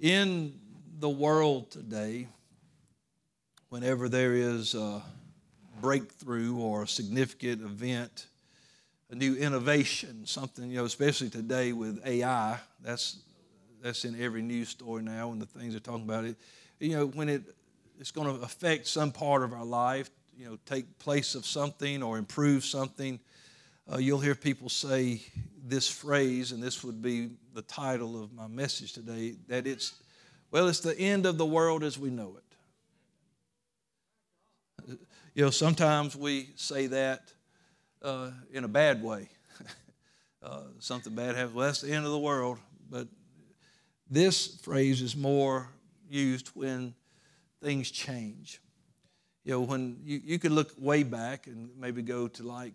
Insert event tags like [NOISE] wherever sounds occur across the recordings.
In the world today, whenever there is a breakthrough or a significant event, a new innovation, something, you know, especially today with AI, that's that's in every news story now and the things they're talking about it. You know, when it it's going to affect some part of our life, you know, take place of something or improve something, uh, you'll hear people say this phrase, and this would be the title of my message today, that it's, well, it's the end of the world as we know it. You know, sometimes we say that uh, in a bad way. [LAUGHS] uh, something bad happens, well, that's the end of the world. But this phrase is more used when things change. You know, when you, you could look way back and maybe go to like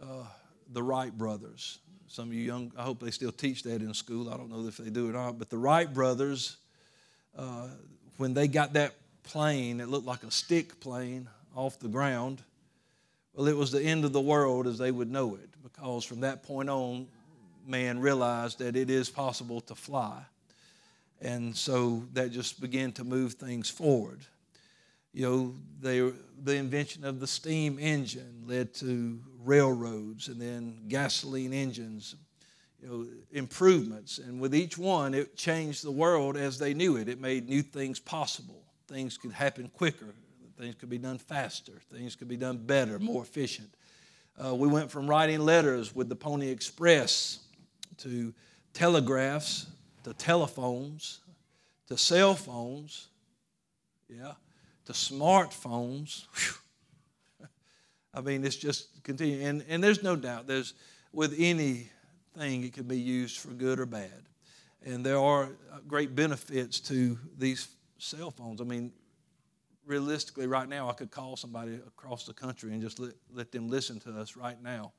uh, the Wright brothers. Some of you young, I hope they still teach that in school. I don't know if they do or not. But the Wright brothers, uh, when they got that plane, it looked like a stick plane off the ground. Well, it was the end of the world as they would know it, because from that point on, man realized that it is possible to fly. And so that just began to move things forward. You know, they, the invention of the steam engine led to railroads and then gasoline engines, you know, improvements. And with each one, it changed the world as they knew it. It made new things possible. Things could happen quicker, things could be done faster, things could be done better, more efficient. Uh, we went from writing letters with the Pony Express to telegraphs to telephones to cell phones, yeah, to smartphones. I mean, it's just continuing. And, and there's no doubt, there's with anything, it can be used for good or bad. And there are uh, great benefits to these cell phones. I mean, realistically, right now, I could call somebody across the country and just let, let them listen to us right now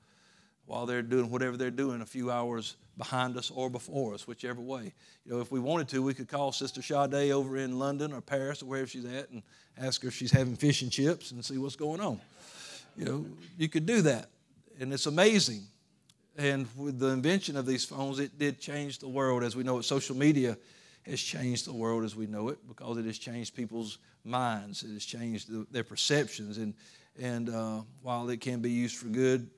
while they're doing whatever they're doing a few hours behind us or before us, whichever way. You know, if we wanted to, we could call Sister Sade over in London or Paris or wherever she's at and ask her if she's having fish and chips and see what's going on. You know, you could do that. And it's amazing. And with the invention of these phones, it did change the world as we know it. Social media has changed the world as we know it because it has changed people's minds. It has changed the, their perceptions. And, and uh, while it can be used for good,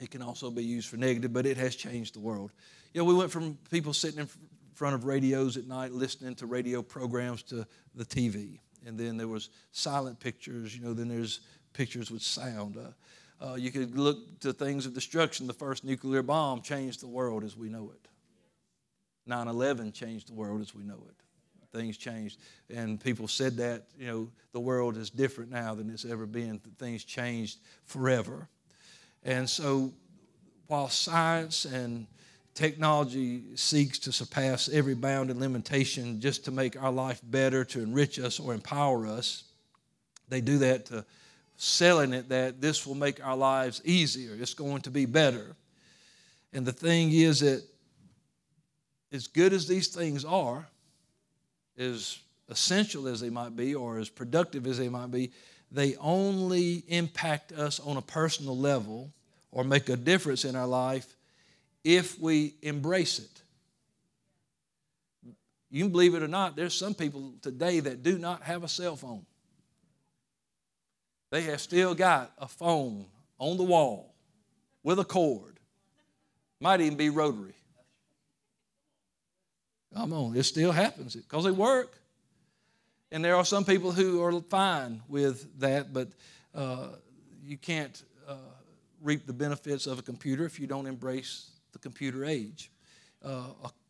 it can also be used for negative, but it has changed the world. You know, we went from people sitting in front of radios at night listening to radio programs to the TV. And then there was silent pictures, you know, then there's pictures with sound. Uh, uh, you could look to things of destruction. The first nuclear bomb changed the world as we know it. 9 11 changed the world as we know it. Things changed. And people said that, you know, the world is different now than it's ever been. Things changed forever. And so, while science and technology seeks to surpass every bound and limitation just to make our life better, to enrich us or empower us, they do that to selling it that this will make our lives easier, it's going to be better. And the thing is that as good as these things are, as essential as they might be, or as productive as they might be, they only impact us on a personal level or make a difference in our life if we embrace it. You can believe it or not, there's some people today that do not have a cell phone. They have still got a phone on the wall with a cord. Might even be rotary. Come on, it still happens because they work. And there are some people who are fine with that, but uh, you can't uh, reap the benefits of a computer if you don't embrace the computer age. Uh,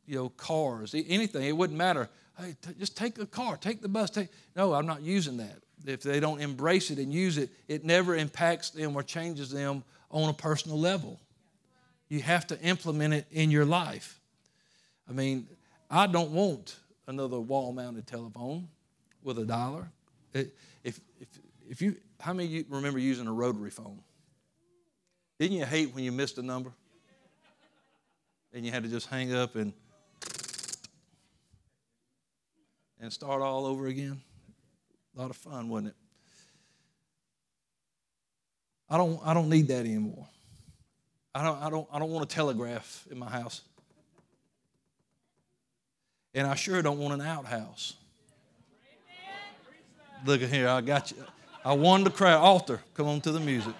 you know, cars, anything, it wouldn't matter. Hey, t- just take the car, take the bus. Take no, I'm not using that. If they don't embrace it and use it, it never impacts them or changes them on a personal level. You have to implement it in your life. I mean, I don't want another wall-mounted telephone with a dollar. If, if, if you, how many you remember using a rotary phone? Didn't you hate when you missed a number? And you had to just hang up and and start all over again? A lot of fun, wasn't it? I don't I don't need that anymore. I don't I don't I don't want a telegraph in my house. And I sure don't want an outhouse. Look at here, I got you. I won the crowd. Altar, come on to the music.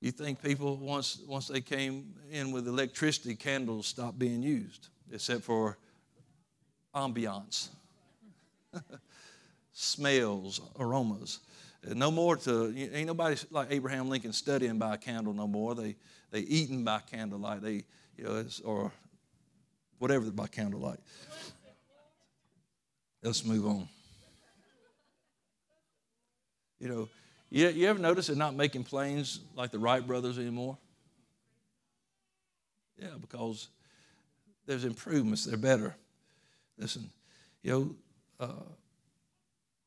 You think people, once, once they came in with electricity, candles stopped being used, except for ambiance, [LAUGHS] smells, aromas. No more to, ain't nobody like Abraham Lincoln studying by a candle no more. They, they eating by candlelight, they, you know, or whatever by candlelight. Let's move on. You know, you, you ever notice they're not making planes like the Wright brothers anymore? Yeah, because there's improvements, they're better. Listen, you know, uh,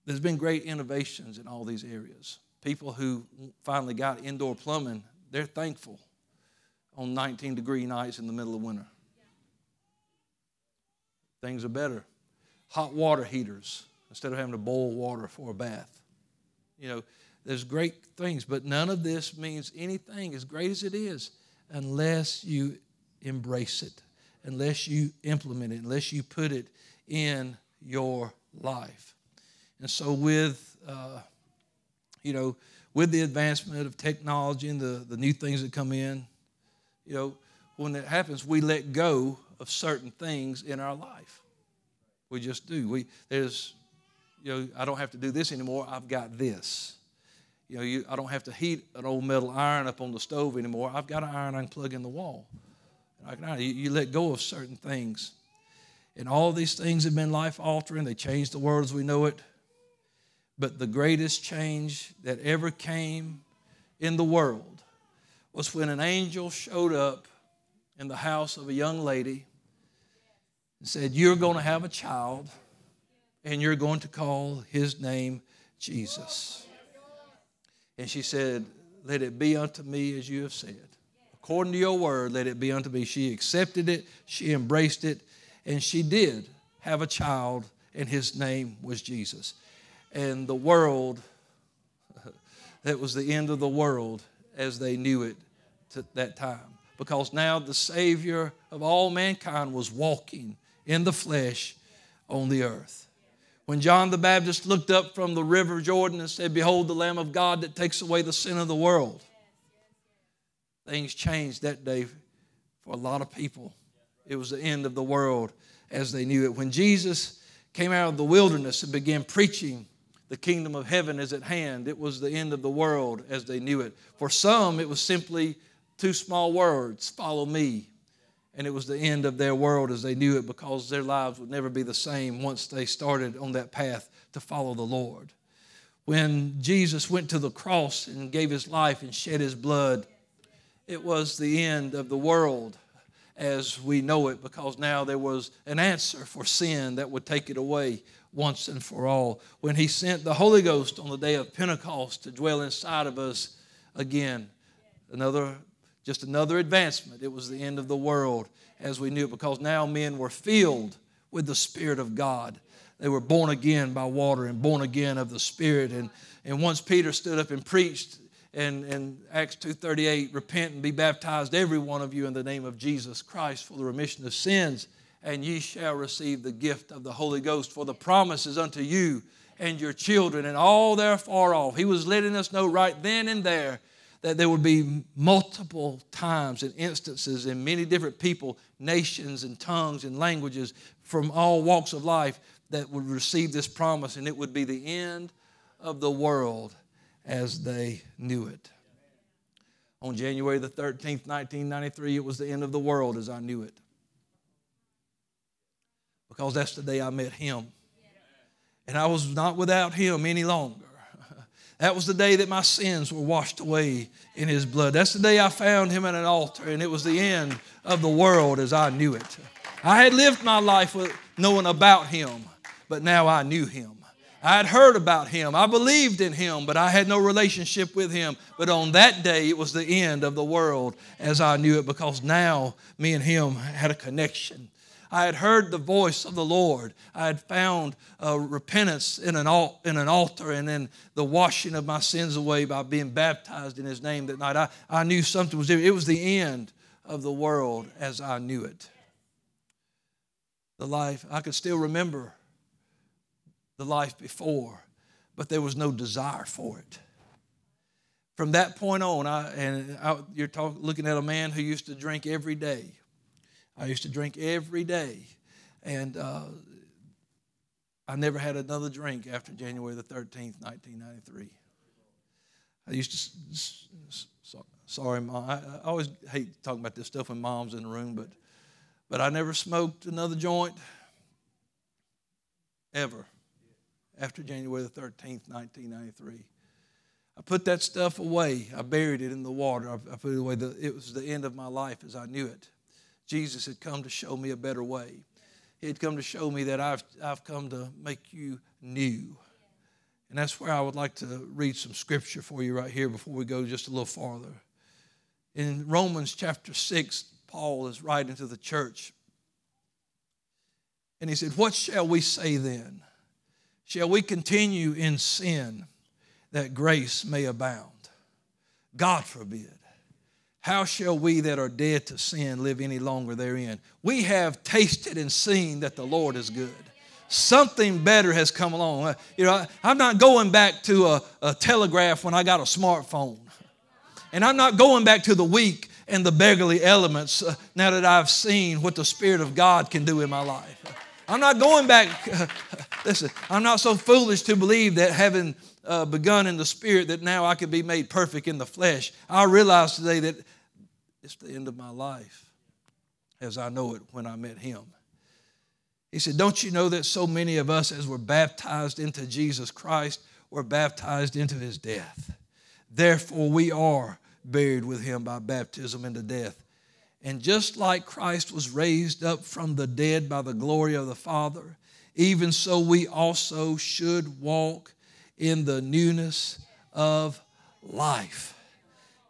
there's been great innovations in all these areas. People who finally got indoor plumbing, they're thankful on 19 degree nights in the middle of winter. Things are better. Hot water heaters instead of having to boil water for a bath. You know, there's great things, but none of this means anything as great as it is unless you embrace it, unless you implement it, unless you put it in your life. And so, with uh, you know, with the advancement of technology and the, the new things that come in, you know, when that happens, we let go of certain things in our life. We just do. We there's, you know, I don't have to do this anymore. I've got this. You know, you, I don't have to heat an old metal iron up on the stove anymore. I've got an iron I can plug in the wall. I can, you, you let go of certain things. And all these things have been life altering. They changed the world as we know it. But the greatest change that ever came in the world was when an angel showed up in the house of a young lady and said, You're going to have a child, and you're going to call his name Jesus. And she said, Let it be unto me as you have said. According to your word, let it be unto me. She accepted it, she embraced it, and she did have a child, and his name was Jesus. And the world, [LAUGHS] that was the end of the world as they knew it at that time. Because now the Savior of all mankind was walking in the flesh on the earth. When John the Baptist looked up from the river Jordan and said, Behold, the Lamb of God that takes away the sin of the world, things changed that day for a lot of people. It was the end of the world as they knew it. When Jesus came out of the wilderness and began preaching, the kingdom of heaven is at hand, it was the end of the world as they knew it. For some, it was simply two small words follow me and it was the end of their world as they knew it because their lives would never be the same once they started on that path to follow the Lord. When Jesus went to the cross and gave his life and shed his blood, it was the end of the world as we know it because now there was an answer for sin that would take it away once and for all. When he sent the Holy Ghost on the day of Pentecost to dwell inside of us again, another just another advancement. It was the end of the world as we knew it because now men were filled with the Spirit of God. They were born again by water and born again of the Spirit. And, and once Peter stood up and preached in, in Acts 2.38, repent and be baptized every one of you in the name of Jesus Christ for the remission of sins, and ye shall receive the gift of the Holy Ghost, for the promises unto you and your children and all that are far off. He was letting us know right then and there that there would be multiple times and instances in many different people, nations, and tongues and languages from all walks of life that would receive this promise, and it would be the end of the world as they knew it. On January the 13th, 1993, it was the end of the world as I knew it. Because that's the day I met Him. And I was not without Him any longer. That was the day that my sins were washed away in his blood. That's the day I found him at an altar, and it was the end of the world as I knew it. I had lived my life with knowing about him, but now I knew him. I had heard about him. I believed in him, but I had no relationship with him. But on that day, it was the end of the world as I knew it because now me and him had a connection. I had heard the voice of the Lord. I had found uh, repentance in an, al- in an altar and then the washing of my sins away by being baptized in His name that night. I, I knew something was there. It was the end of the world as I knew it. The life, I could still remember the life before, but there was no desire for it. From that point on, I, and I, you're talk, looking at a man who used to drink every day. I used to drink every day. And uh, I never had another drink after January the 13th, 1993. I used to, sorry, mom. I, always hate talking about this stuff when mom's in the room, but, but I never smoked another joint ever after January the 13th, 1993. I put that stuff away. I buried it in the water. I, I put it away. The, it was the end of my life as I knew it. Jesus had come to show me a better way. He had come to show me that I've, I've come to make you new. And that's where I would like to read some scripture for you right here before we go just a little farther. In Romans chapter 6, Paul is writing to the church. And he said, What shall we say then? Shall we continue in sin that grace may abound? God forbid. How shall we that are dead to sin live any longer therein? We have tasted and seen that the Lord is good. Something better has come along. Uh, you know, I'm not going back to a, a telegraph when I got a smartphone. And I'm not going back to the weak and the beggarly elements uh, now that I've seen what the Spirit of God can do in my life. I'm not going back. Uh, [LAUGHS] listen, I'm not so foolish to believe that having uh, begun in the spirit that now I could be made perfect in the flesh. I realize today that it's the end of my life as I know it when I met him. He said, Don't you know that so many of us, as we're baptized into Jesus Christ, were baptized into his death? Therefore, we are buried with him by baptism into death. And just like Christ was raised up from the dead by the glory of the Father, even so we also should walk in the newness of life.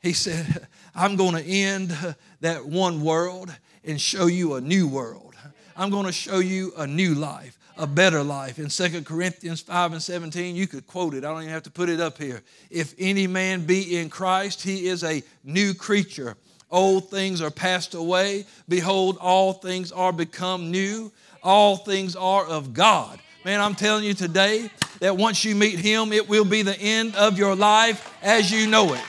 He said, I'm going to end that one world and show you a new world. I'm going to show you a new life, a better life. In 2 Corinthians 5 and 17, you could quote it. I don't even have to put it up here. If any man be in Christ, he is a new creature. Old things are passed away. Behold, all things are become new. All things are of God. Man, I'm telling you today, that once you meet Him, it will be the end of your life as you know it.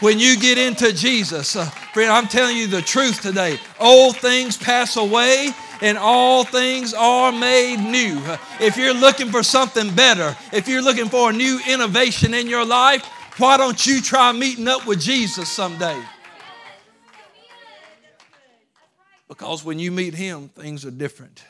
When you get into Jesus, uh, friend, I'm telling you the truth today. Old things pass away and all things are made new. If you're looking for something better, if you're looking for a new innovation in your life, why don't you try meeting up with Jesus someday? Because when you meet Him, things are different.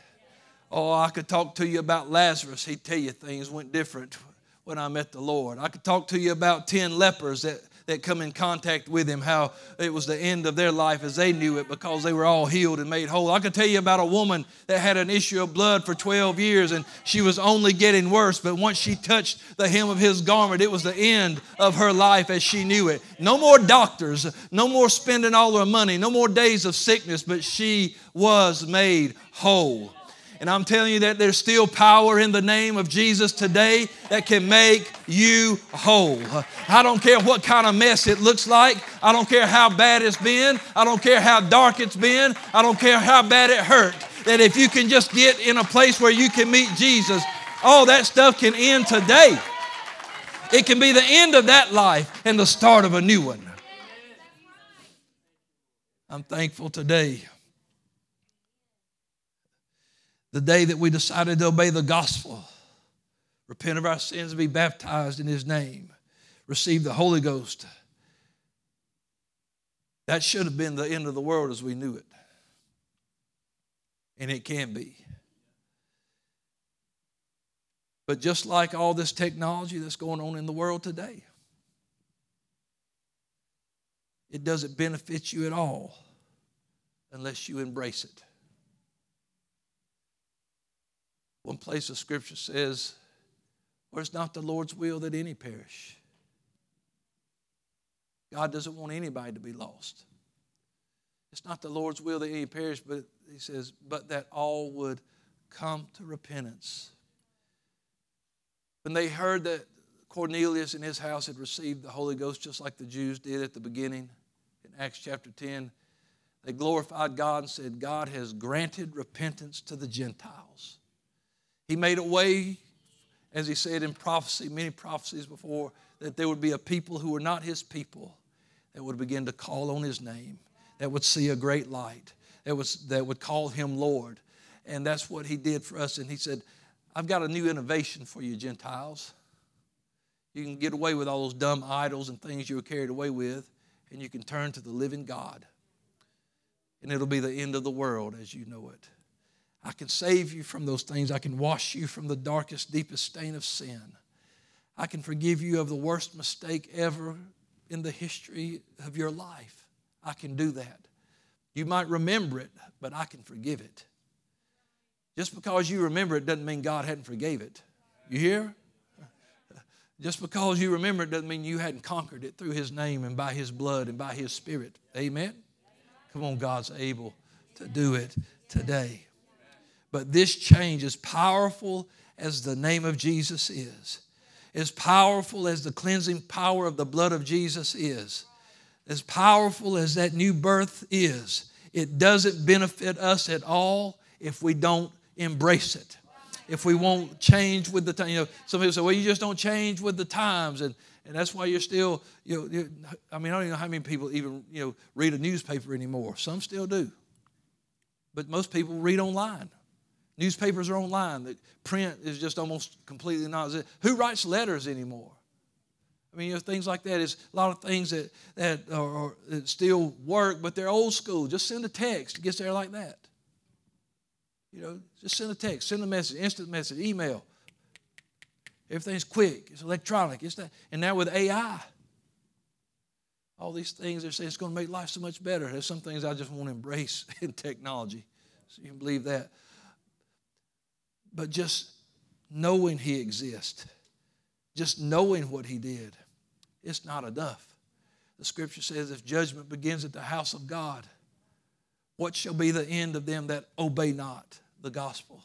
Oh, I could talk to you about Lazarus. He'd tell you things went different when I met the Lord. I could talk to you about 10 lepers that, that come in contact with him, how it was the end of their life as they knew it because they were all healed and made whole. I could tell you about a woman that had an issue of blood for 12 years and she was only getting worse, but once she touched the hem of his garment, it was the end of her life as she knew it. No more doctors, no more spending all her money, no more days of sickness, but she was made whole. And I'm telling you that there's still power in the name of Jesus today that can make you whole. I don't care what kind of mess it looks like. I don't care how bad it's been. I don't care how dark it's been. I don't care how bad it hurt. That if you can just get in a place where you can meet Jesus, all that stuff can end today. It can be the end of that life and the start of a new one. I'm thankful today the day that we decided to obey the gospel, repent of our sins, be baptized in His name, receive the Holy Ghost. That should have been the end of the world as we knew it. And it can be. But just like all this technology that's going on in the world today, it doesn't benefit you at all unless you embrace it. One place of Scripture says, For it's not the Lord's will that any perish. God doesn't want anybody to be lost. It's not the Lord's will that any perish, but He says, but that all would come to repentance. When they heard that Cornelius and his house had received the Holy Ghost just like the Jews did at the beginning in Acts chapter 10, They glorified God and said, God has granted repentance to the Gentiles. He made a way, as he said in prophecy, many prophecies before, that there would be a people who were not his people that would begin to call on his name, that would see a great light, that, was, that would call him Lord. And that's what he did for us. And he said, I've got a new innovation for you, Gentiles. You can get away with all those dumb idols and things you were carried away with, and you can turn to the living God. And it'll be the end of the world as you know it. I can save you from those things. I can wash you from the darkest, deepest stain of sin. I can forgive you of the worst mistake ever in the history of your life. I can do that. You might remember it, but I can forgive it. Just because you remember it doesn't mean God hadn't forgave it. You hear? [LAUGHS] Just because you remember it doesn't mean you hadn't conquered it through His name and by His blood and by His Spirit. Amen? Come on, God's able to do it today. But this change, as powerful as the name of Jesus is, as powerful as the cleansing power of the blood of Jesus is, as powerful as that new birth is, it doesn't benefit us at all if we don't embrace it if we won't change with the time. You know, some people say, well, you just don't change with the times. And, and that's why you're still, you know, I mean, I don't even know how many people even, you know, read a newspaper anymore. Some still do. But most people read online. Newspapers are online. The print is just almost completely not. Who writes letters anymore? I mean, you know, things like that is a lot of things that, that, are, that still work, but they're old school. Just send a text. It gets there like that. You know, just send a text, send a message, instant message, email. Everything's quick. It's electronic. It's that. And now with AI, all these things they're saying it's going to make life so much better. There's some things I just want to embrace [LAUGHS] in technology. So you can believe that. But just knowing He exists, just knowing what He did, it's not enough. The scripture says if judgment begins at the house of God, what shall be the end of them that obey not the gospel?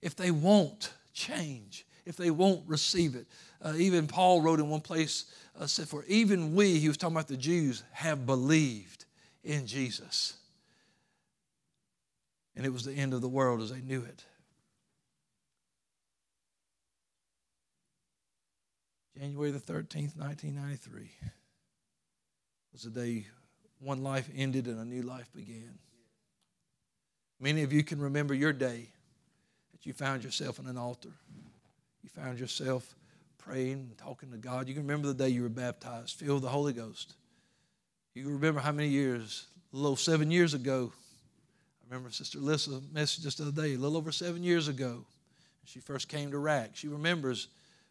If they won't change, if they won't receive it. Uh, even Paul wrote in one place, uh, said, For even we, he was talking about the Jews, have believed in Jesus. And it was the end of the world as they knew it. January the 13th, 1993 was the day one life ended and a new life began. Many of you can remember your day that you found yourself in an altar. You found yourself praying and talking to God. You can remember the day you were baptized, filled with the Holy Ghost. You can remember how many years, a little seven years ago. I remember Sister Alyssa messaged us the other day, a little over seven years ago. She first came to RAC. She remembers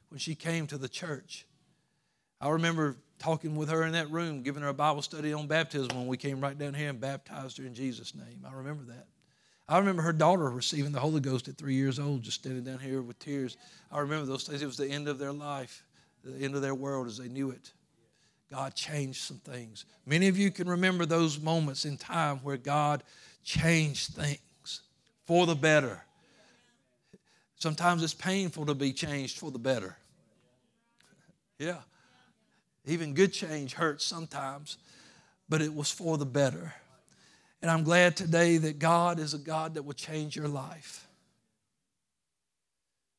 when she came to the church. I remember talking with her in that room, giving her a Bible study on baptism when we came right down here and baptized her in Jesus' name. I remember that. I remember her daughter receiving the Holy Ghost at three years old, just standing down here with tears. I remember those days. It was the end of their life, the end of their world as they knew it. God changed some things. Many of you can remember those moments in time where God changed things for the better. Sometimes it's painful to be changed for the better. Yeah. Even good change hurts sometimes, but it was for the better. And I'm glad today that God is a God that will change your life.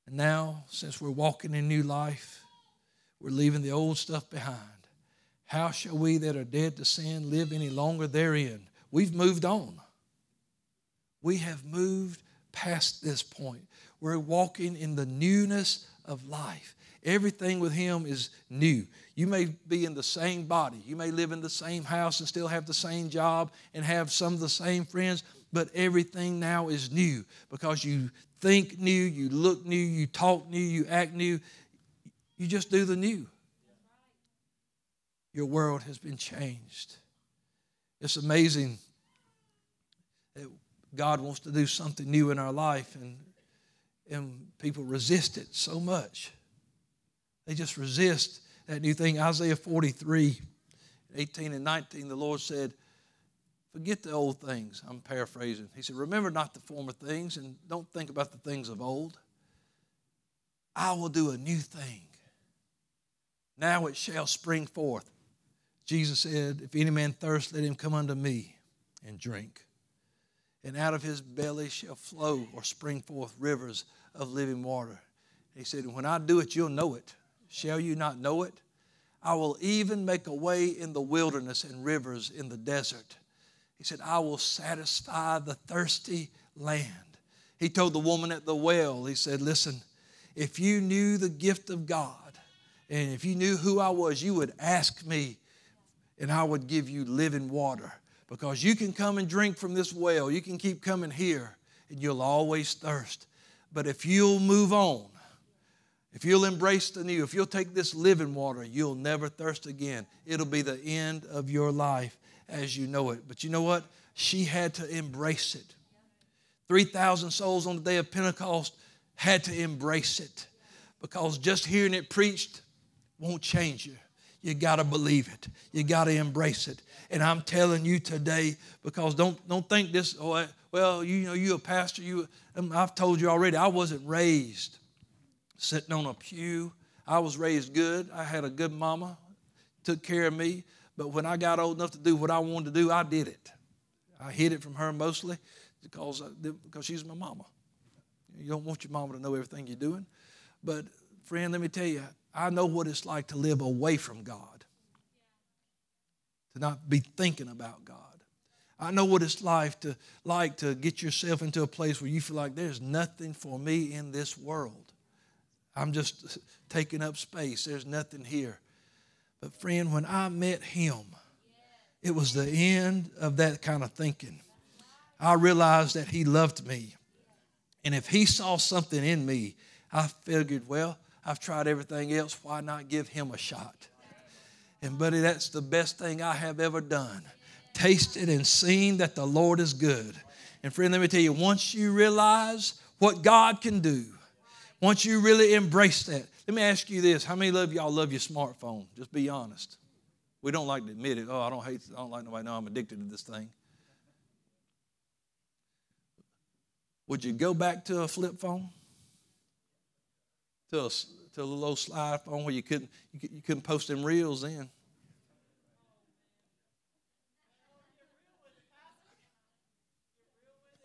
And now, since we're walking in new life, we're leaving the old stuff behind. How shall we that are dead to sin live any longer therein? We've moved on. We have moved past this point. We're walking in the newness of life. Everything with Him is new. You may be in the same body, you may live in the same house and still have the same job and have some of the same friends, but everything now is new because you think new, you look new, you talk new, you act new. You just do the new. Your world has been changed. It's amazing that God wants to do something new in our life, and, and people resist it so much. They just resist that new thing. Isaiah 43, 18 and 19, the Lord said, Forget the old things. I'm paraphrasing. He said, Remember not the former things and don't think about the things of old. I will do a new thing. Now it shall spring forth. Jesus said, If any man thirst, let him come unto me and drink. And out of his belly shall flow or spring forth rivers of living water. He said, When I do it, you'll know it. Shall you not know it? I will even make a way in the wilderness and rivers in the desert. He said, I will satisfy the thirsty land. He told the woman at the well, He said, Listen, if you knew the gift of God and if you knew who I was, you would ask me and I would give you living water. Because you can come and drink from this well, you can keep coming here, and you'll always thirst. But if you'll move on, if you'll embrace the new, if you'll take this living water, you'll never thirst again. It'll be the end of your life as you know it. But you know what? She had to embrace it. 3,000 souls on the day of Pentecost had to embrace it because just hearing it preached won't change you. You got to believe it. You got to embrace it. And I'm telling you today, because don't don't think this. Oh, well, you know, you a pastor. You, um, I've told you already. I wasn't raised sitting on a pew. I was raised good. I had a good mama, took care of me. But when I got old enough to do what I wanted to do, I did it. I hid it from her mostly because because she's my mama. You don't want your mama to know everything you're doing. But friend, let me tell you, I know what it's like to live away from God, to not be thinking about God. I know what it's like to, like to get yourself into a place where you feel like there's nothing for me in this world. I'm just taking up space. There's nothing here. But, friend, when I met him, it was the end of that kind of thinking. I realized that he loved me. And if he saw something in me, I figured, well, I've tried everything else. Why not give him a shot? And, buddy, that's the best thing I have ever done. Tasted and seen that the Lord is good. And, friend, let me tell you, once you realize what God can do, once you really embrace that, let me ask you this. How many of y'all love your smartphone? Just be honest. We don't like to admit it. Oh, I don't hate, I don't like nobody know I'm addicted to this thing. Would you go back to a flip phone? To a, to a little slide phone where you couldn't, you couldn't post them reels in?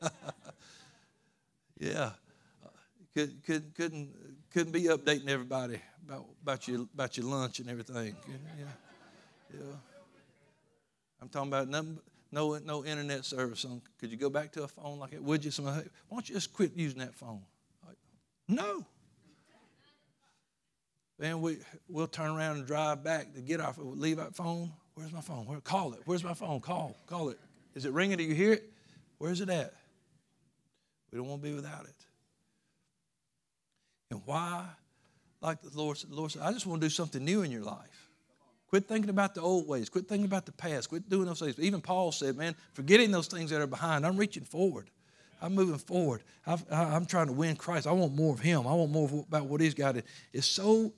[LAUGHS] yeah. Could, could, couldn't, couldn't be updating everybody about, about, your, about your lunch and everything. Yeah. yeah. I'm talking about no, no internet service. On. Could you go back to a phone like that? Would you? Why don't you just quit using that phone? Like, no. Then we, we'll turn around and drive back to get our, leave our phone. Where's my phone? Where, call it. Where's my phone? Call, call it. Is it ringing? Do you hear it? Where's it at? We don't want to be without it. And why? Like the Lord said, the Lord said, I just want to do something new in your life. Quit thinking about the old ways. Quit thinking about the past. Quit doing those things. Even Paul said, man, forgetting those things that are behind, I'm reaching forward. I'm moving forward. i am trying to win Christ. I want more of Him. I want more about what He's got. It's so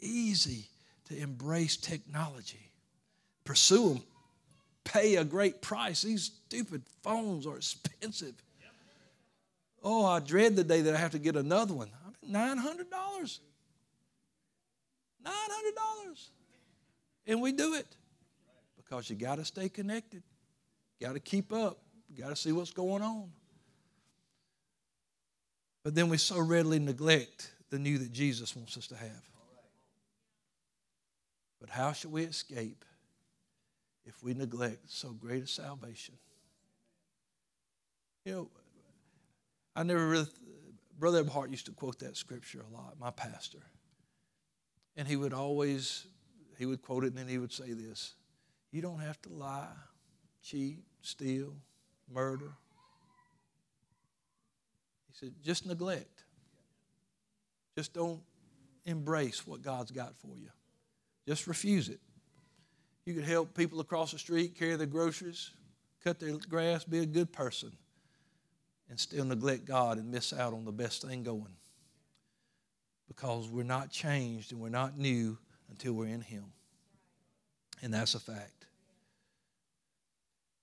easy to embrace technology, pursue them, pay a great price. These stupid phones are expensive. Oh, I dread the day that I have to get another one. I mean, $900. $900. And we do it because you got to stay connected. Got to keep up. Got to see what's going on. But then we so readily neglect the new that Jesus wants us to have. But how shall we escape if we neglect so great a salvation? You know, I never really, Brother Eberhart used to quote that scripture a lot, my pastor. And he would always he would quote it and then he would say this You don't have to lie, cheat, steal, murder. He said, just neglect. Just don't embrace what God's got for you. Just refuse it. You could help people across the street carry their groceries, cut their grass, be a good person, and still neglect God and miss out on the best thing going. Because we're not changed and we're not new until we're in Him. And that's a fact.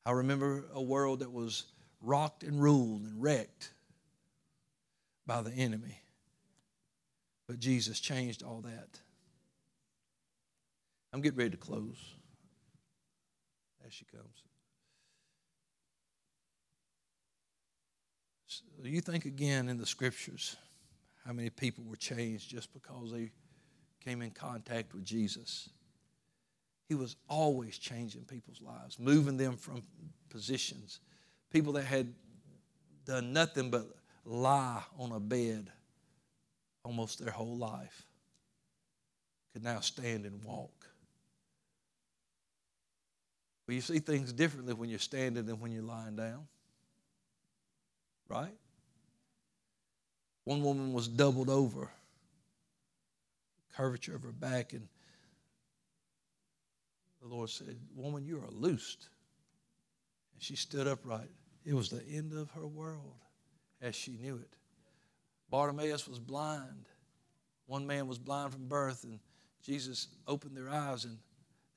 I remember a world that was rocked and ruled and wrecked by the enemy. But Jesus changed all that. I'm getting ready to close. As she comes. You think again in the scriptures how many people were changed just because they came in contact with Jesus. He was always changing people's lives, moving them from positions. People that had done nothing but lie on a bed almost their whole life could now stand and walk. Well, you see things differently when you're standing than when you're lying down. Right? One woman was doubled over, curvature of her back, and the Lord said, Woman, you are loosed. And she stood upright. It was the end of her world as she knew it. Bartimaeus was blind. One man was blind from birth, and Jesus opened their eyes, and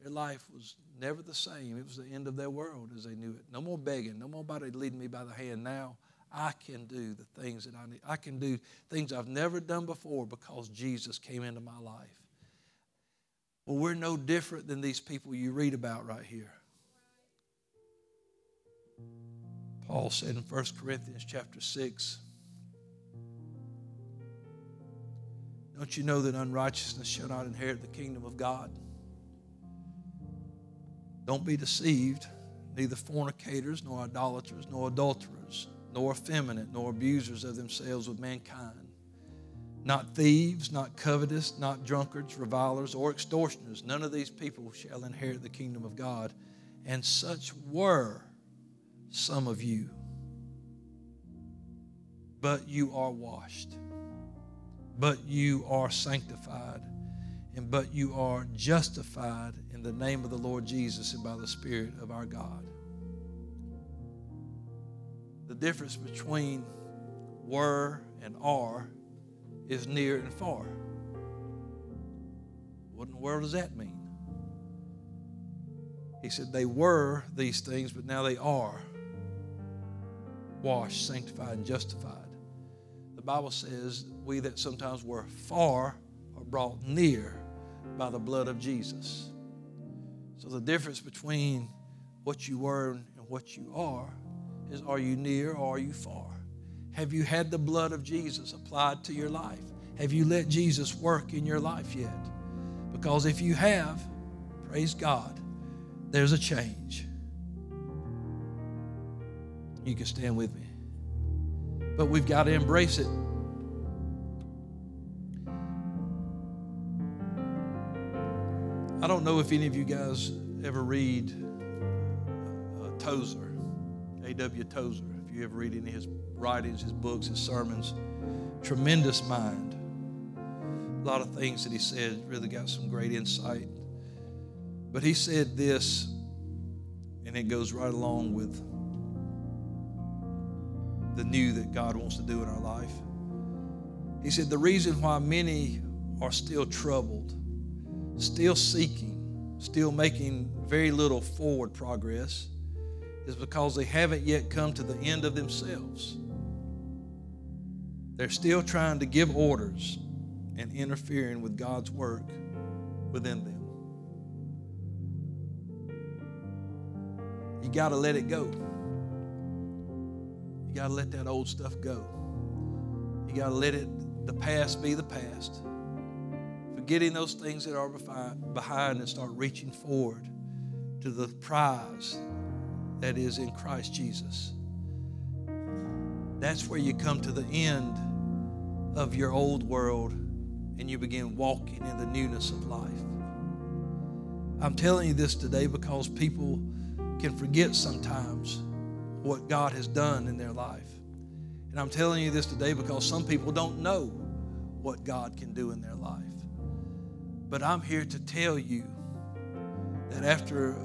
their life was never the same. It was the end of their world as they knew it. No more begging, no more body leading me by the hand. Now I can do the things that I need. I can do things I've never done before because Jesus came into my life. Well, we're no different than these people you read about right here. Paul said in 1 Corinthians chapter 6, Don't you know that unrighteousness shall not inherit the kingdom of God? Don't be deceived, neither fornicators, nor idolaters, nor adulterers, nor effeminate, nor abusers of themselves with mankind. Not thieves, not covetous, not drunkards, revilers, or extortioners. None of these people shall inherit the kingdom of God. And such were some of you. But you are washed, but you are sanctified, and but you are justified in the name of the Lord Jesus and by the Spirit of our God. Difference between were and are is near and far. What in the world does that mean? He said they were these things, but now they are washed, sanctified, and justified. The Bible says we that sometimes were far are brought near by the blood of Jesus. So the difference between what you were and what you are is are you near or are you far? Have you had the blood of Jesus applied to your life? Have you let Jesus work in your life yet? Because if you have, praise God, there's a change. You can stand with me. But we've got to embrace it. I don't know if any of you guys ever read uh, Tozer, A.W. Tozer. If you ever read any of his writings, his books, his sermons, tremendous mind. A lot of things that he said really got some great insight. But he said this, and it goes right along with the new that God wants to do in our life. He said, The reason why many are still troubled still seeking, still making very little forward progress, is because they haven't yet come to the end of themselves. They're still trying to give orders and interfering with God's work within them. You got to let it go. You got to let that old stuff go. You got to let it the past be the past forgetting those things that are behind and start reaching forward to the prize that is in Christ Jesus. That's where you come to the end of your old world and you begin walking in the newness of life. I'm telling you this today because people can forget sometimes what God has done in their life. And I'm telling you this today because some people don't know what God can do in their life. But I'm here to tell you that after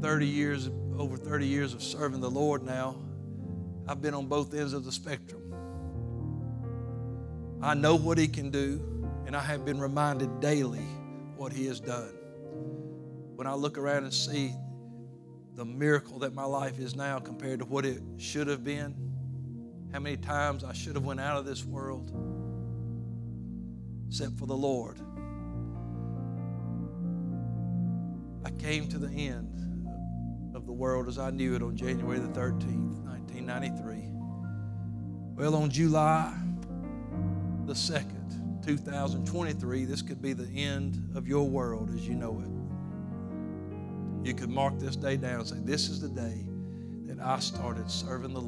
30 years, over 30 years of serving the Lord now, I've been on both ends of the spectrum. I know what He can do, and I have been reminded daily what He has done. When I look around and see the miracle that my life is now compared to what it should have been, how many times I should have went out of this world, except for the Lord. I came to the end of the world as I knew it on January the 13th, 1993. Well, on July the 2nd, 2023, this could be the end of your world as you know it. You could mark this day down and say, This is the day that I started serving the Lord.